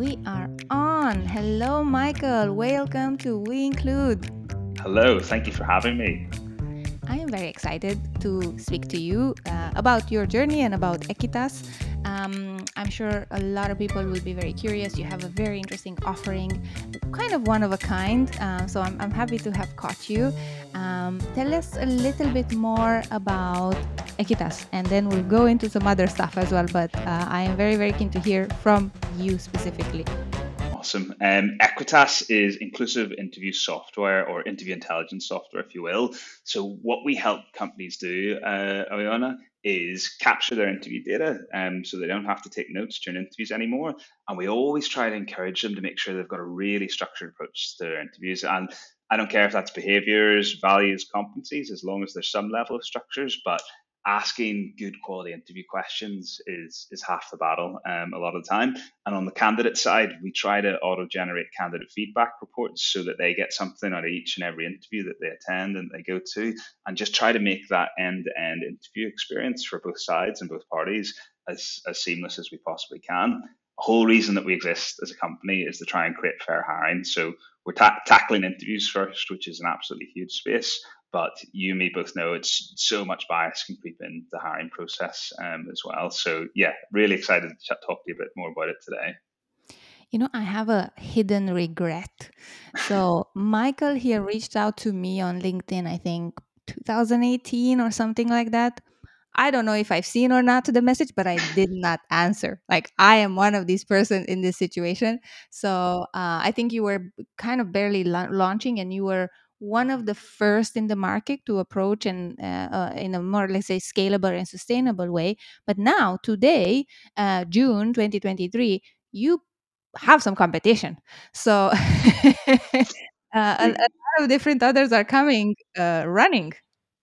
we are on. Hello, Michael. Welcome to We Include. Hello, thank you for having me. I am very excited to speak to you uh, about your journey and about Equitas. Um, I'm sure a lot of people will be very curious. You have a very interesting offering, kind of one of a kind. Uh, so I'm, I'm, happy to have caught you. Um, tell us a little bit more about Equitas, and then we'll go into some other stuff as well. But uh, I am very, very keen to hear from you specifically. Awesome. Um, Equitas is inclusive interview software or interview intelligence software, if you will. So, what we help companies do, uh, Ariana, is capture their interview data um, so they don't have to take notes during interviews anymore. And we always try to encourage them to make sure they've got a really structured approach to their interviews. And I don't care if that's behaviors, values, competencies, as long as there's some level of structures. But asking good quality interview questions is is half the battle um, a lot of the time. And on the candidate side, we try to auto generate candidate feedback reports so that they get something out of each and every interview that they attend and they go to, and just try to make that end to end interview experience for both sides and both parties as, as seamless as we possibly can. The whole reason that we exist as a company is to try and create fair hiring. So we're ta- tackling interviews first, which is an absolutely huge space. But you and me both know it's so much bias can creep in the hiring process um, as well. So yeah, really excited to talk to you a bit more about it today. You know, I have a hidden regret. So Michael here reached out to me on LinkedIn, I think 2018 or something like that. I don't know if I've seen or not the message, but I did not answer. Like I am one of these person in this situation. So uh, I think you were kind of barely la- launching, and you were one of the first in the market to approach and uh, uh, in a more let's say scalable and sustainable way. But now today, uh, June 2023, you have some competition. So uh, a, lot of different others are coming, uh, running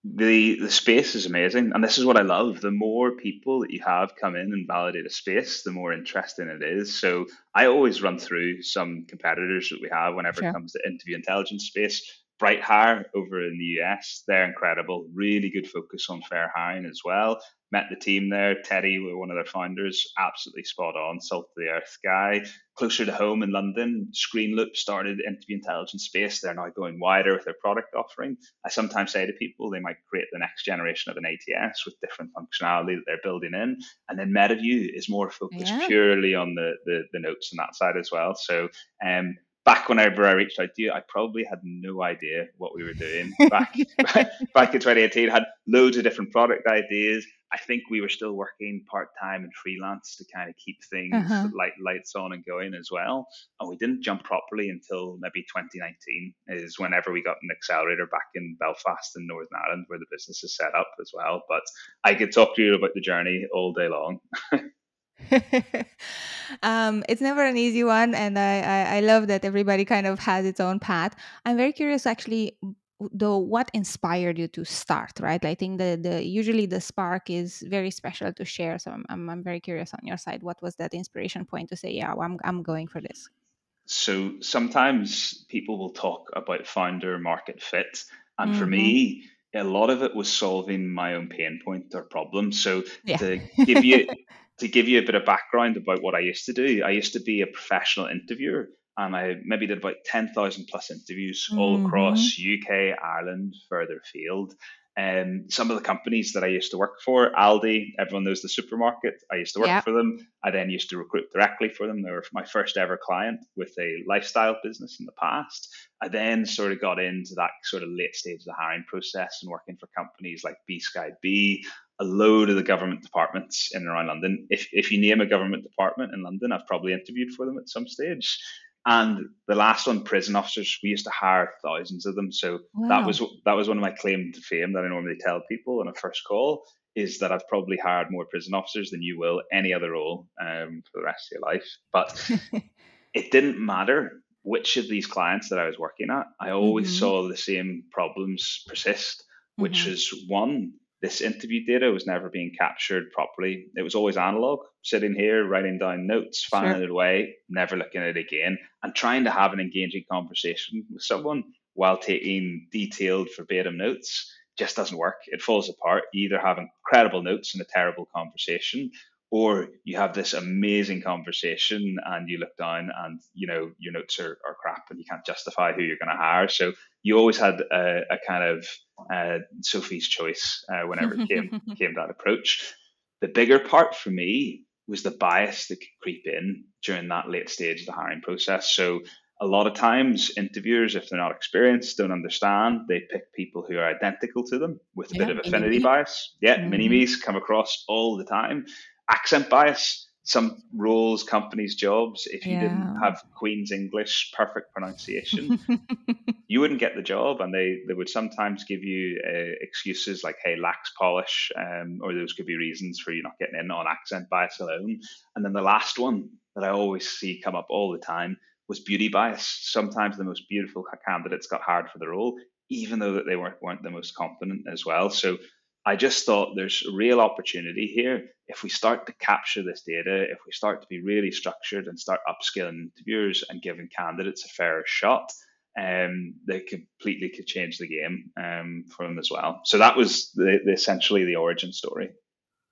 the the space is amazing and this is what i love the more people that you have come in and validate a space the more interesting it is so i always run through some competitors that we have whenever sure. it comes to interview intelligence space BrightHire over in the US, they're incredible. Really good focus on fair hiring as well. Met the team there. Teddy, one of their founders, absolutely spot on, salt of the earth guy. Closer to home in London, Screenloop started interview intelligence space. They're now going wider with their product offering. I sometimes say to people they might create the next generation of an ATS with different functionality that they're building in. And then MetaView is more focused yeah. purely on the, the, the notes on that side as well. So um, back whenever I reached out to you, I probably had no idea what we were doing back back in 2018. Had loads of different product ideas. I think we were still working part time and freelance to kind of keep things uh-huh. light lights on and going as well. And we didn't jump properly until maybe 2019 is whenever we got an accelerator back in Belfast in Northern Ireland where the business is set up as well. But I could talk to you about the journey all day long. um, it's never an easy one, and I, I, I love that everybody kind of has its own path. I'm very curious, actually, though, what inspired you to start? Right, I think the the usually the spark is very special to share. So I'm I'm, I'm very curious on your side. What was that inspiration point to say, yeah, well, I'm I'm going for this? So sometimes people will talk about founder market fit, and mm-hmm. for me a lot of it was solving my own pain point or problem. So yeah. to give you to give you a bit of background about what I used to do, I used to be a professional interviewer and I maybe did about 10,000 plus interviews mm-hmm. all across UK, Ireland, further afield. And um, some of the companies that I used to work for, Aldi, everyone knows the supermarket. I used to work yeah. for them. I then used to recruit directly for them. They were my first ever client with a lifestyle business in the past. I then sort of got into that sort of late stage of the hiring process and working for companies like B Sky B, a load of the government departments in and around London. If, if you name a government department in London, I've probably interviewed for them at some stage. And the last one, prison officers, we used to hire thousands of them. So wow. that was that was one of my claim to fame that I normally tell people on a first call is that I've probably hired more prison officers than you will any other role um, for the rest of your life. But it didn't matter which of these clients that I was working at. I always mm-hmm. saw the same problems persist, which mm-hmm. is one, this interview data was never being captured properly. It was always analog, sitting here, writing down notes, filing sure. it away, never looking at it again, and trying to have an engaging conversation with someone while taking detailed verbatim notes just doesn't work. It falls apart. You either have incredible notes and a terrible conversation, or you have this amazing conversation and you look down and you know your notes are, are crap and you can't justify who you're going to hire. So you always had a, a kind of uh, sophie's choice uh, whenever it came came that approach. The bigger part for me was the bias that could creep in during that late stage of the hiring process. So a lot of times interviewers if they're not experienced don't understand. They pick people who are identical to them with a yeah, bit of affinity bias. Yeah mm-hmm. mini me's come across all the time accent bias some roles, companies, jobs, if you yeah. didn't have Queen's English perfect pronunciation, you wouldn't get the job. And they, they would sometimes give you uh, excuses like, hey, lacks polish, um, or those could be reasons for you not getting in on accent bias alone. And then the last one that I always see come up all the time was beauty bias. Sometimes the most beautiful candidates got hired for the role, even though that they weren't, weren't the most confident as well. So I just thought there's a real opportunity here if we start to capture this data, if we start to be really structured and start upskilling interviewers and giving candidates a fair shot, um, they completely could change the game um, for them as well. So that was the, the, essentially the origin story.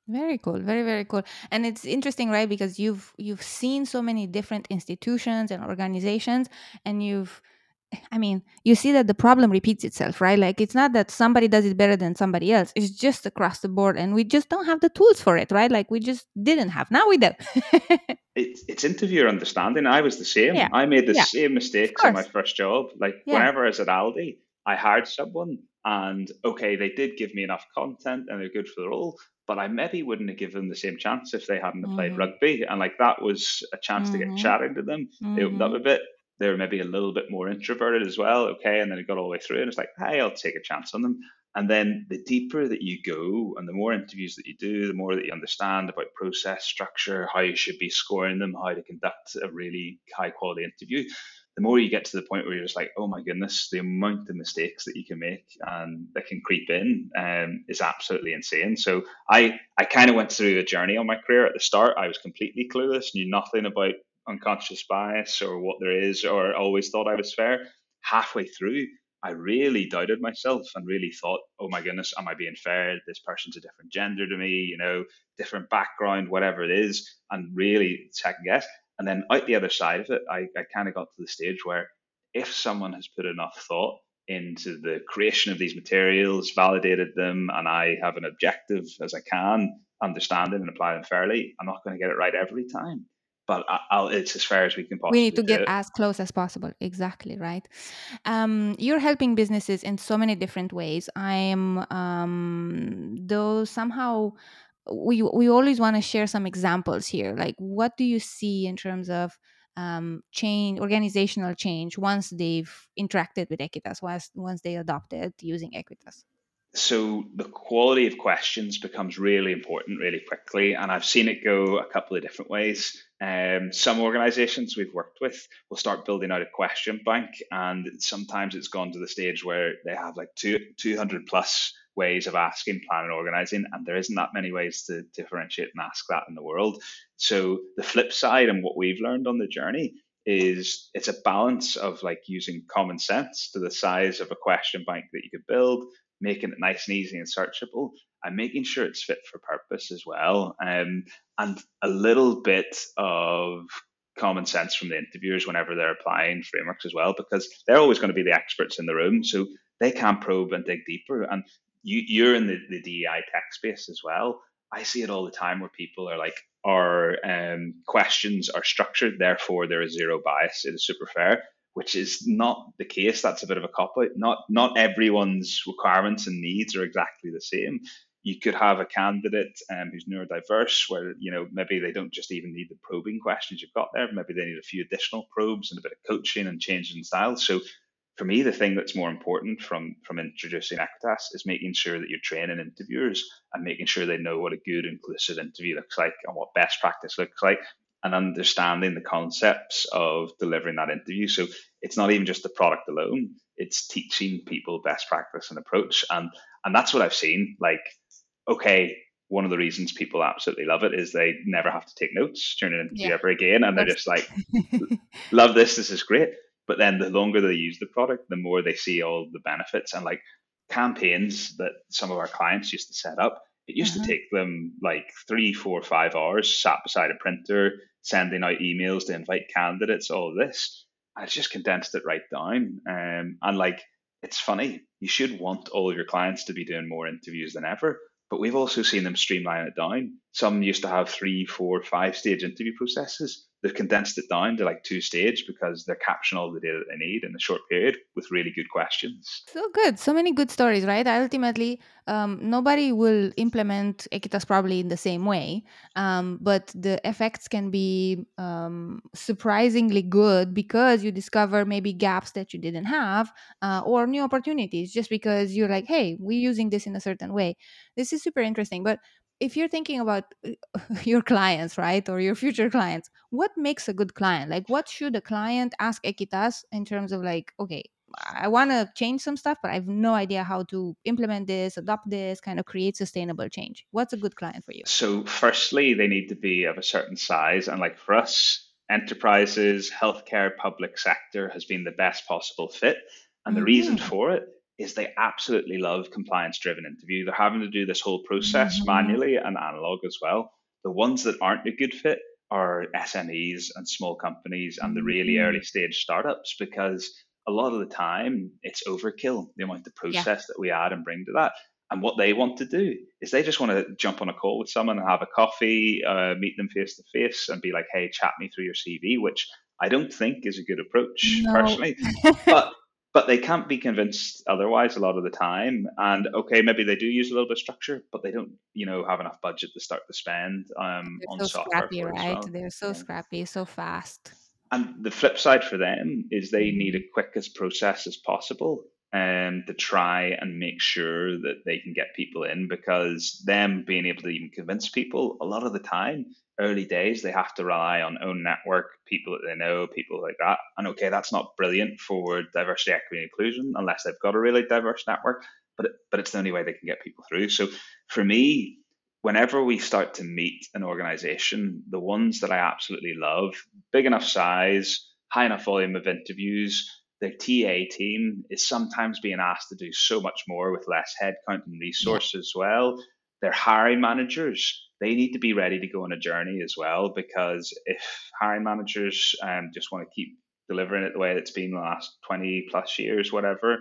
Very cool, very very cool, and it's interesting, right? Because you've you've seen so many different institutions and organizations, and you've I mean, you see that the problem repeats itself, right? Like it's not that somebody does it better than somebody else. It's just across the board, and we just don't have the tools for it, right? Like we just didn't have. Now we do. it's it's interviewer understanding. I was the same. Yeah. I made the yeah. same mistakes in my first job. Like yeah. whenever I was at Aldi, I hired someone, and okay, they did give me enough content, and they're good for the role. But I maybe wouldn't have given them the same chance if they hadn't mm-hmm. played rugby, and like that was a chance mm-hmm. to get mm-hmm. chatting to them. Mm-hmm. It opened up a bit they were maybe a little bit more introverted as well. Okay. And then it got all the way through and it's like, hey, I'll take a chance on them. And then the deeper that you go and the more interviews that you do, the more that you understand about process structure, how you should be scoring them, how to conduct a really high quality interview, the more you get to the point where you're just like, oh my goodness, the amount of mistakes that you can make and that can creep in um, is absolutely insane. So I, I kind of went through a journey on my career at the start. I was completely clueless, knew nothing about unconscious bias or what there is, or always thought I was fair. Halfway through, I really doubted myself and really thought, oh my goodness, am I being fair? This person's a different gender to me, you know, different background, whatever it is, and really second guess. And then out the other side of it, I, I kind of got to the stage where if someone has put enough thought into the creation of these materials, validated them, and I have an objective as I can, understand it and apply them fairly, I'm not going to get it right every time but I'll, it's as far as we can possibly. We need to get as close as possible. Exactly right. Um, you're helping businesses in so many different ways. I am, um, though somehow we we always want to share some examples here. Like, what do you see in terms of um, change, organizational change, once they've interacted with Equitas, once once they adopted using Equitas? So the quality of questions becomes really important really quickly and i've seen it go a couple of different ways. Um, some organizations we've worked with will start building out a question bank and sometimes it's gone to the stage where they have like two, 200 plus ways of asking planning organizing and there isn't that many ways to differentiate and ask that in the world. So the flip side and what we've learned on the journey is it's a balance of like using common sense to the size of a question bank that you could build making it nice and easy and searchable and making sure it's fit for purpose as well. Um, and a little bit of common sense from the interviewers whenever they're applying frameworks as well, because they're always going to be the experts in the room. So they can probe and dig deeper. And you, you're in the, the DEI tech space as well. I see it all the time where people are like, our um, questions are structured, therefore there is zero bias. It is super fair which is not the case. That's a bit of a cop out. Not not everyone's requirements and needs are exactly the same. You could have a candidate um, who's neurodiverse, where you know maybe they don't just even need the probing questions you've got there. Maybe they need a few additional probes and a bit of coaching and changing style. So for me, the thing that's more important from from introducing Equitas is making sure that you're training interviewers and making sure they know what a good inclusive interview looks like and what best practice looks like and understanding the concepts of delivering that interview. So it's not even just the product alone; it's teaching people best practice and approach, and and that's what I've seen. Like, okay, one of the reasons people absolutely love it is they never have to take notes during an interview yeah. ever again, and they're just like, love this, this is great. But then the longer they use the product, the more they see all the benefits and like campaigns that some of our clients used to set up It used uh-huh. to take them like three, four, five hours sat beside a printer, sending out emails to invite candidates, all this. I just condensed it right down. Um, and like, it's funny, you should want all of your clients to be doing more interviews than ever. But we've also seen them streamline it down. Some used to have three, four, five stage interview processes. They've condensed it down to like two stage because they're capturing all the data that they need in a short period with really good questions. So good. So many good stories, right? Ultimately, um, nobody will implement Equitas probably in the same way, um, but the effects can be um, surprisingly good because you discover maybe gaps that you didn't have uh, or new opportunities just because you're like, hey, we're using this in a certain way. This is super interesting. But if you're thinking about uh, your clients, right, or your future clients, what makes a good client? Like, what should a client ask Equitas in terms of like, okay, I want to change some stuff, but I have no idea how to implement this, adopt this, kind of create sustainable change. What's a good client for you? So, firstly, they need to be of a certain size. And like for us, enterprises, healthcare, public sector has been the best possible fit. And mm-hmm. the reason mm-hmm. for it is they absolutely love compliance driven interview. They're having to do this whole process mm-hmm. manually and analog as well. The ones that aren't a good fit are SMEs and small companies and the really mm-hmm. early stage startups because a lot of the time it's overkill the amount of process yeah. that we add and bring to that. And what they want to do is they just want to jump on a call with someone and have a coffee, uh, meet them face to face, and be like, "Hey, chat me through your CV," which I don't think is a good approach no. personally. but but they can't be convinced otherwise a lot of the time. And okay, maybe they do use a little bit of structure, but they don't, you know, have enough budget to start to spend um, They're on so software. Scrappy, right? Well. They're so yeah. scrappy, so fast. And the flip side for them is they need a quickest process as possible um, to try and make sure that they can get people in because them being able to even convince people a lot of the time early days, they have to rely on own network, people that they know, people like that. And okay, that's not brilliant for diversity, equity, and inclusion unless they've got a really diverse network, but but it's the only way they can get people through. So for me, whenever we start to meet an organization, the ones that I absolutely love, big enough size, high enough volume of interviews, their TA team is sometimes being asked to do so much more with less headcount and resources yeah. as well. Their hiring managers they need to be ready to go on a journey as well because if hiring managers um, just want to keep delivering it the way it's been the last 20 plus years whatever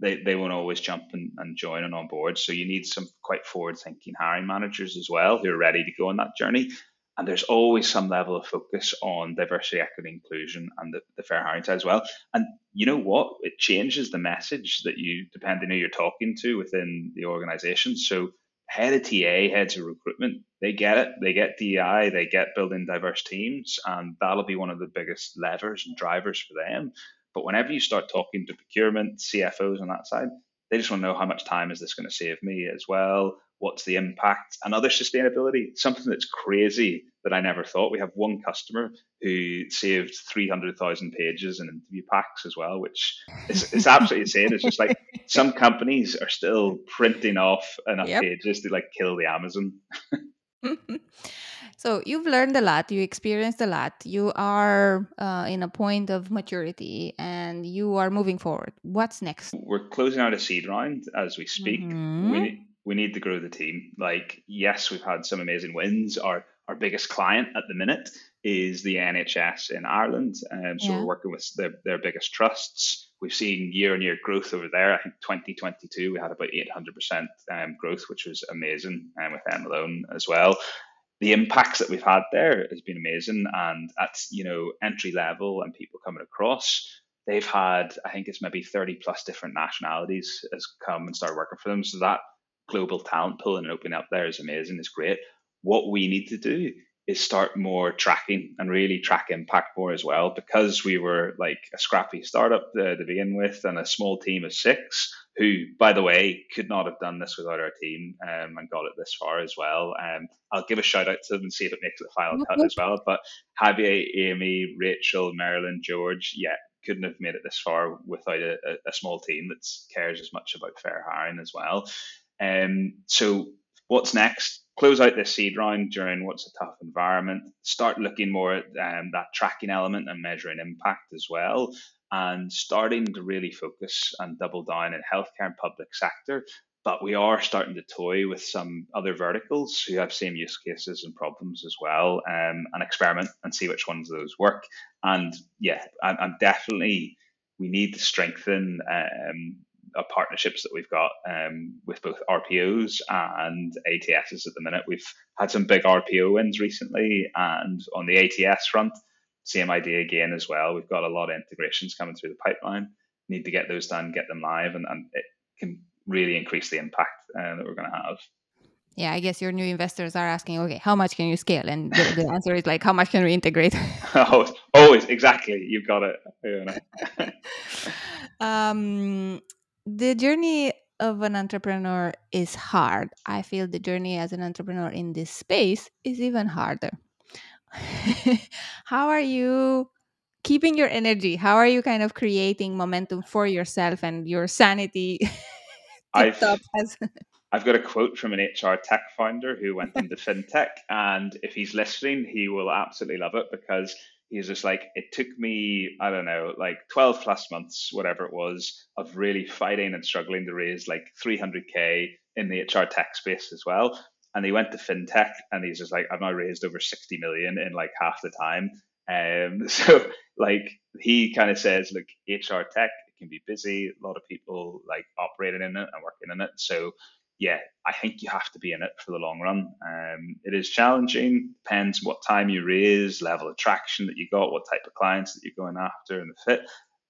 they, they won't always jump and, and join and on board. So you need some quite forward thinking hiring managers as well who are ready to go on that journey. And there's always some level of focus on diversity equity inclusion and the, the fair hiring side as well. And you know what? It changes the message that you depending on who you're talking to within the organization. So head of TA, heads of recruitment, they get it. They get DEI, they get building diverse teams, and that'll be one of the biggest levers and drivers for them. But whenever you start talking to procurement, CFOs on that side, they just want to know how much time is this going to save me as well? What's the impact? And other sustainability, something that's crazy that I never thought. We have one customer who saved 300,000 pages in interview packs as well, which is, is absolutely insane. It's just like some companies are still printing off enough yep. pages to like kill the Amazon. so you've learned a lot, you experienced a lot, you are uh, in a point of maturity and you are moving forward. What's next? We're closing out a seed round as we speak. Mm-hmm. We, we need to grow the team. Like, yes, we've had some amazing wins. Our our biggest client at the minute is the NHS in Ireland. Um, so yeah. we're working with their, their biggest trusts. We've seen year on year growth over there. I think 2022 we had about 800% um, growth, which was amazing, and um, with them alone as well. The impacts that we've had there has been amazing, and at you know entry level and people coming across, they've had I think it's maybe 30 plus different nationalities has come and started working for them. So that global talent pool and opening up there is amazing. It's great. What we need to do is start more tracking and really track impact more as well because we were like a scrappy startup to, to, begin with and a small team of six who by the way could not have done this without our team um, and got it this far as well. Um, i'll give a shout out to them and see if it makes the final cut as well but javier amy rachel marilyn george yeah couldn't have made it this far without a, a small team that cares as much about fair hiring as well um, so what's next close out this seed round during what's a tough environment, start looking more at um, that tracking element and measuring impact as well, and starting to really focus and double down in healthcare and public sector. but we are starting to toy with some other verticals who have same use cases and problems as well, um, and experiment and see which ones of those work. And yeah, I'm, I'm definitely we need to strengthen um, our partnerships that we've got um, with both RPOs and ATSs at the minute. We've had some big RPO wins recently, and on the ATS front, same idea again as well. We've got a lot of integrations coming through the pipeline. Need to get those done, get them live, and, and it can really increase the impact uh, that we're going to have. Yeah, I guess your new investors are asking, okay, how much can you scale? And the, the answer is like, how much can we integrate? oh, always, exactly. You've got it. um, the journey of an entrepreneur is hard. I feel the journey as an entrepreneur in this space is even harder. how are you keeping your energy? How are you kind of creating momentum for yourself and your sanity? I've, as- I've got a quote from an HR tech founder who went into fintech, and if he's listening, he will absolutely love it because he's just like, it took me, I don't know, like 12 plus months, whatever it was, of really fighting and struggling to raise like 300K in the HR tech space as well. And he went to fintech and he's just like, I've now raised over 60 million in like half the time. Um, so like he kind of says, look, HR tech it can be busy. A lot of people like operating in it and working in it. So yeah, I think you have to be in it for the long run. Um, it is challenging. Depends what time you raise, level of traction that you got, what type of clients that you're going after, and the fit.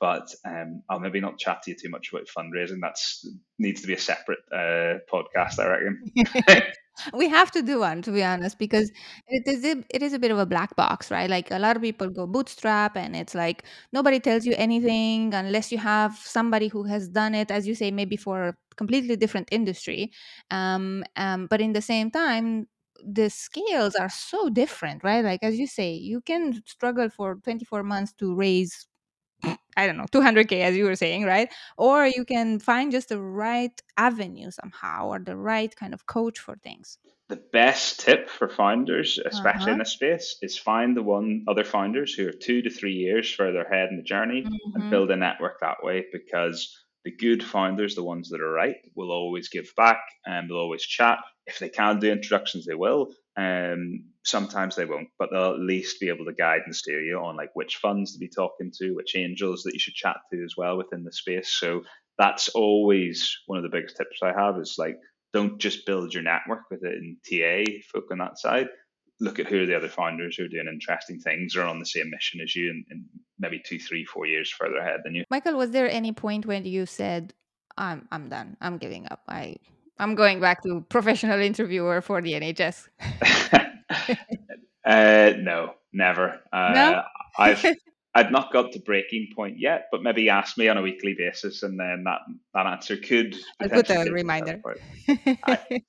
But um, I'll maybe not chat to you too much about fundraising. That's needs to be a separate uh, podcast, I reckon. we have to do one to be honest because it is a, it is a bit of a black box right? Like a lot of people go bootstrap and it's like nobody tells you anything unless you have somebody who has done it as you say maybe for a completely different industry. Um, um, but in the same time the scales are so different right? Like as you say you can struggle for 24 months to raise I don't know, 200K, as you were saying, right? Or you can find just the right avenue somehow or the right kind of coach for things. The best tip for founders, especially uh-huh. in this space, is find the one other founders who are two to three years further ahead in the journey mm-hmm. and build a network that way because the good founders, the ones that are right, will always give back and they'll always chat. If they can do introductions, they will. Um, sometimes they won't, but they'll at least be able to guide and steer you on like which funds to be talking to, which angels that you should chat to as well within the space. So that's always one of the biggest tips I have is like don't just build your network with it in TA folk on that side. Look at who are the other founders who are doing interesting things or on the same mission as you and, and maybe two, three, four years further ahead than you. Michael, was there any point when you said, I'm I'm done. I'm giving up. I I'm going back to professional interviewer for the NHS. uh, no, never. Uh, no? I've I've not got to breaking point yet, but maybe ask me on a weekly basis, and then that that answer could. I'll put a reminder. I,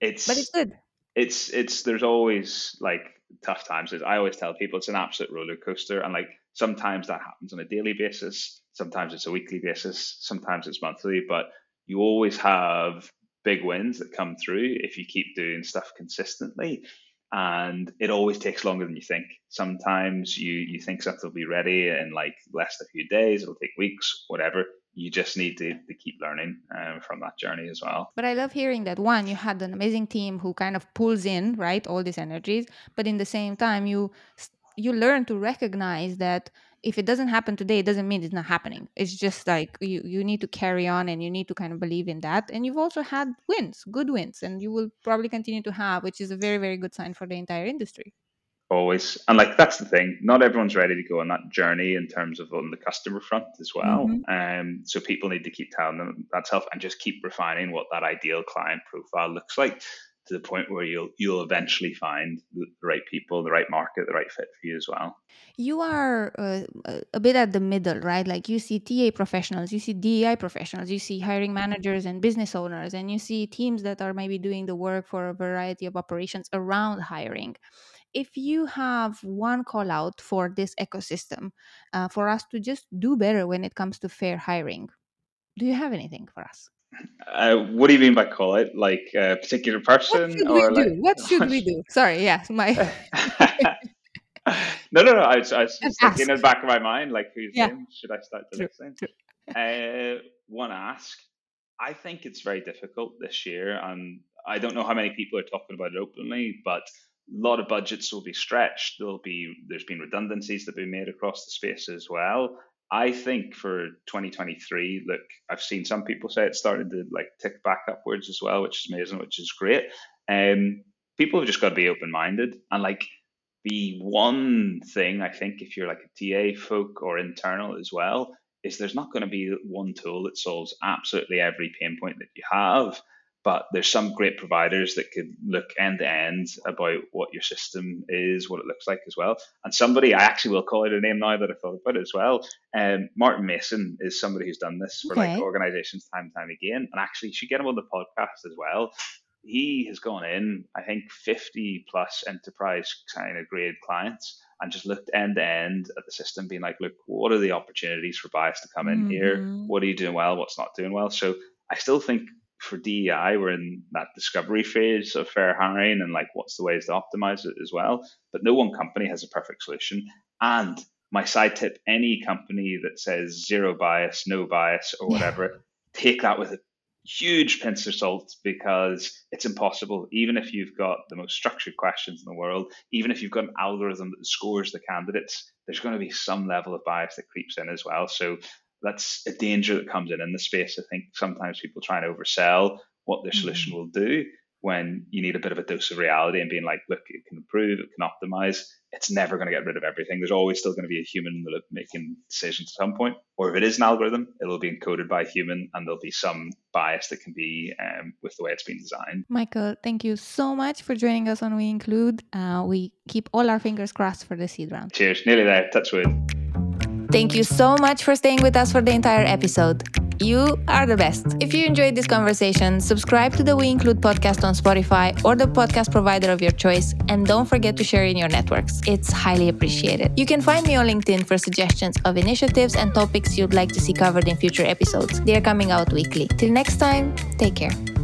it's but it's good. It's it's there's always like tough times. I always tell people it's an absolute roller coaster, and like sometimes that happens on a daily basis, sometimes it's a weekly basis, sometimes it's monthly, but you always have big wins that come through if you keep doing stuff consistently. And it always takes longer than you think. Sometimes you, you think something will be ready in like less than a few days, it'll take weeks, whatever. You just need to, to keep learning um, from that journey as well. But I love hearing that one, you had an amazing team who kind of pulls in, right, all these energies. But in the same time, you you learn to recognize that if it doesn't happen today, it doesn't mean it's not happening. It's just like you, you need to carry on and you need to kind of believe in that. And you've also had wins, good wins, and you will probably continue to have, which is a very, very good sign for the entire industry. Always. And like that's the thing. Not everyone's ready to go on that journey in terms of on the customer front as well. Mm-hmm. Um, so people need to keep telling them that self and just keep refining what that ideal client profile looks like to the point where you'll you'll eventually find the right people, the right market, the right fit for you as well. You are uh, a bit at the middle, right? Like you see TA professionals, you see DEI professionals, you see hiring managers and business owners, and you see teams that are maybe doing the work for a variety of operations around hiring. If you have one call out for this ecosystem, uh, for us to just do better when it comes to fair hiring, do you have anything for us? Uh, what do you mean by call it? Like a particular person, what should or like what should we do? Sorry, yes, my. no, no, no. I was, I was just thinking in the back of my mind, like, whose yeah. name should I start the next name? Uh, one ask: I think it's very difficult this year, and I don't know how many people are talking about it openly, but a lot of budgets will be stretched. There'll be there's been redundancies that have been made across the space as well. I think for 2023, look, I've seen some people say it started to like tick back upwards as well, which is amazing, which is great. Um, people have just got to be open minded and like the one thing I think if you're like a TA folk or internal as well is there's not going to be one tool that solves absolutely every pain point that you have but there's some great providers that could look end to end about what your system is, what it looks like as well. And somebody, I actually will call out a name now that I thought about it as well. Um, Martin Mason is somebody who's done this for okay. like organizations time and time again. And actually, you should get him on the podcast as well. He has gone in, I think, 50 plus enterprise kind of grade clients and just looked end to end at the system, being like, look, what are the opportunities for bias to come in mm-hmm. here? What are you doing well? What's not doing well? So I still think for DEI, we're in that discovery phase of fair hiring and like what's the ways to optimize it as well. But no one company has a perfect solution. And my side tip any company that says zero bias, no bias, or whatever, yeah. take that with a huge pinch of salt because it's impossible. Even if you've got the most structured questions in the world, even if you've got an algorithm that scores the candidates, there's going to be some level of bias that creeps in as well. So that's a danger that comes in in the space. I think sometimes people try and oversell what their solution mm-hmm. will do when you need a bit of a dose of reality and being like, look, it can improve, it can optimize. It's never going to get rid of everything. There's always still going to be a human in the loop making decisions at some point. Or if it is an algorithm, it'll be encoded by a human and there'll be some bias that can be um, with the way it's been designed. Michael, thank you so much for joining us on We Include. Uh, we keep all our fingers crossed for the seed round. Cheers. Nearly there. Touch wood. Thank you so much for staying with us for the entire episode. You are the best. If you enjoyed this conversation, subscribe to the We Include podcast on Spotify or the podcast provider of your choice, and don't forget to share in your networks. It's highly appreciated. You can find me on LinkedIn for suggestions of initiatives and topics you'd like to see covered in future episodes. They are coming out weekly. Till next time, take care.